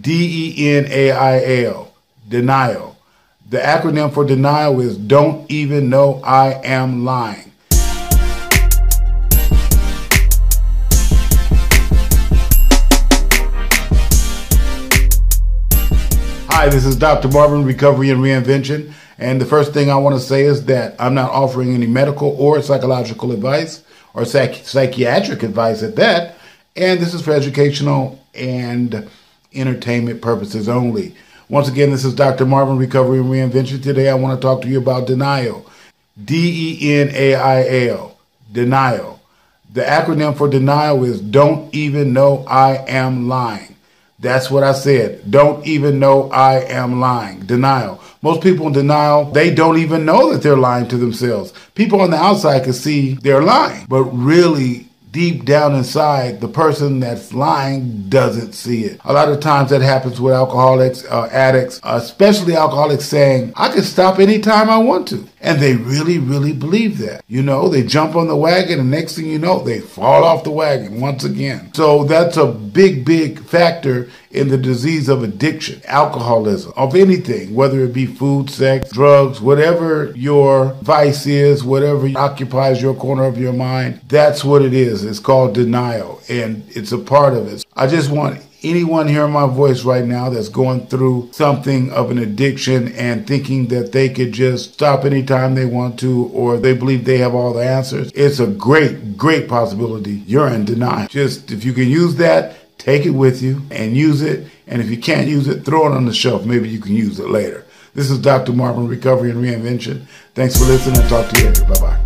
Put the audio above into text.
D E N A I L. Denial. The acronym for denial is Don't Even Know I Am Lying. Hi, this is Dr. Marvin, Recovery and Reinvention. And the first thing I want to say is that I'm not offering any medical or psychological advice or psych- psychiatric advice at that. And this is for educational and entertainment purposes only. Once again, this is Dr. Marvin, Recovery and Reinvention. Today I want to talk to you about denial. D E N A I L. Denial. The acronym for denial is Don't Even Know I Am Lying. That's what I said. Don't even know I am lying. Denial. Most people in denial, they don't even know that they're lying to themselves. People on the outside can see they're lying, but really deep down inside, the person that's lying doesn't see it. A lot of times that happens with alcoholics, uh, addicts, especially alcoholics saying, I can stop anytime I want to. And they really, really believe that. You know, they jump on the wagon and next thing you know, they fall off the wagon once again. So that's a big, big factor in the disease of addiction, alcoholism, of anything, whether it be food, sex, drugs, whatever your vice is, whatever occupies your corner of your mind, that's what it is. It's called denial, and it's a part of it. I just want anyone hearing my voice right now that's going through something of an addiction and thinking that they could just stop anytime they want to or they believe they have all the answers, it's a great, great possibility you're in denial. Just if you can use that, take it with you and use it. And if you can't use it, throw it on the shelf. Maybe you can use it later. This is Dr. Marvin, Recovery and Reinvention. Thanks for listening. Talk to you later. Bye bye.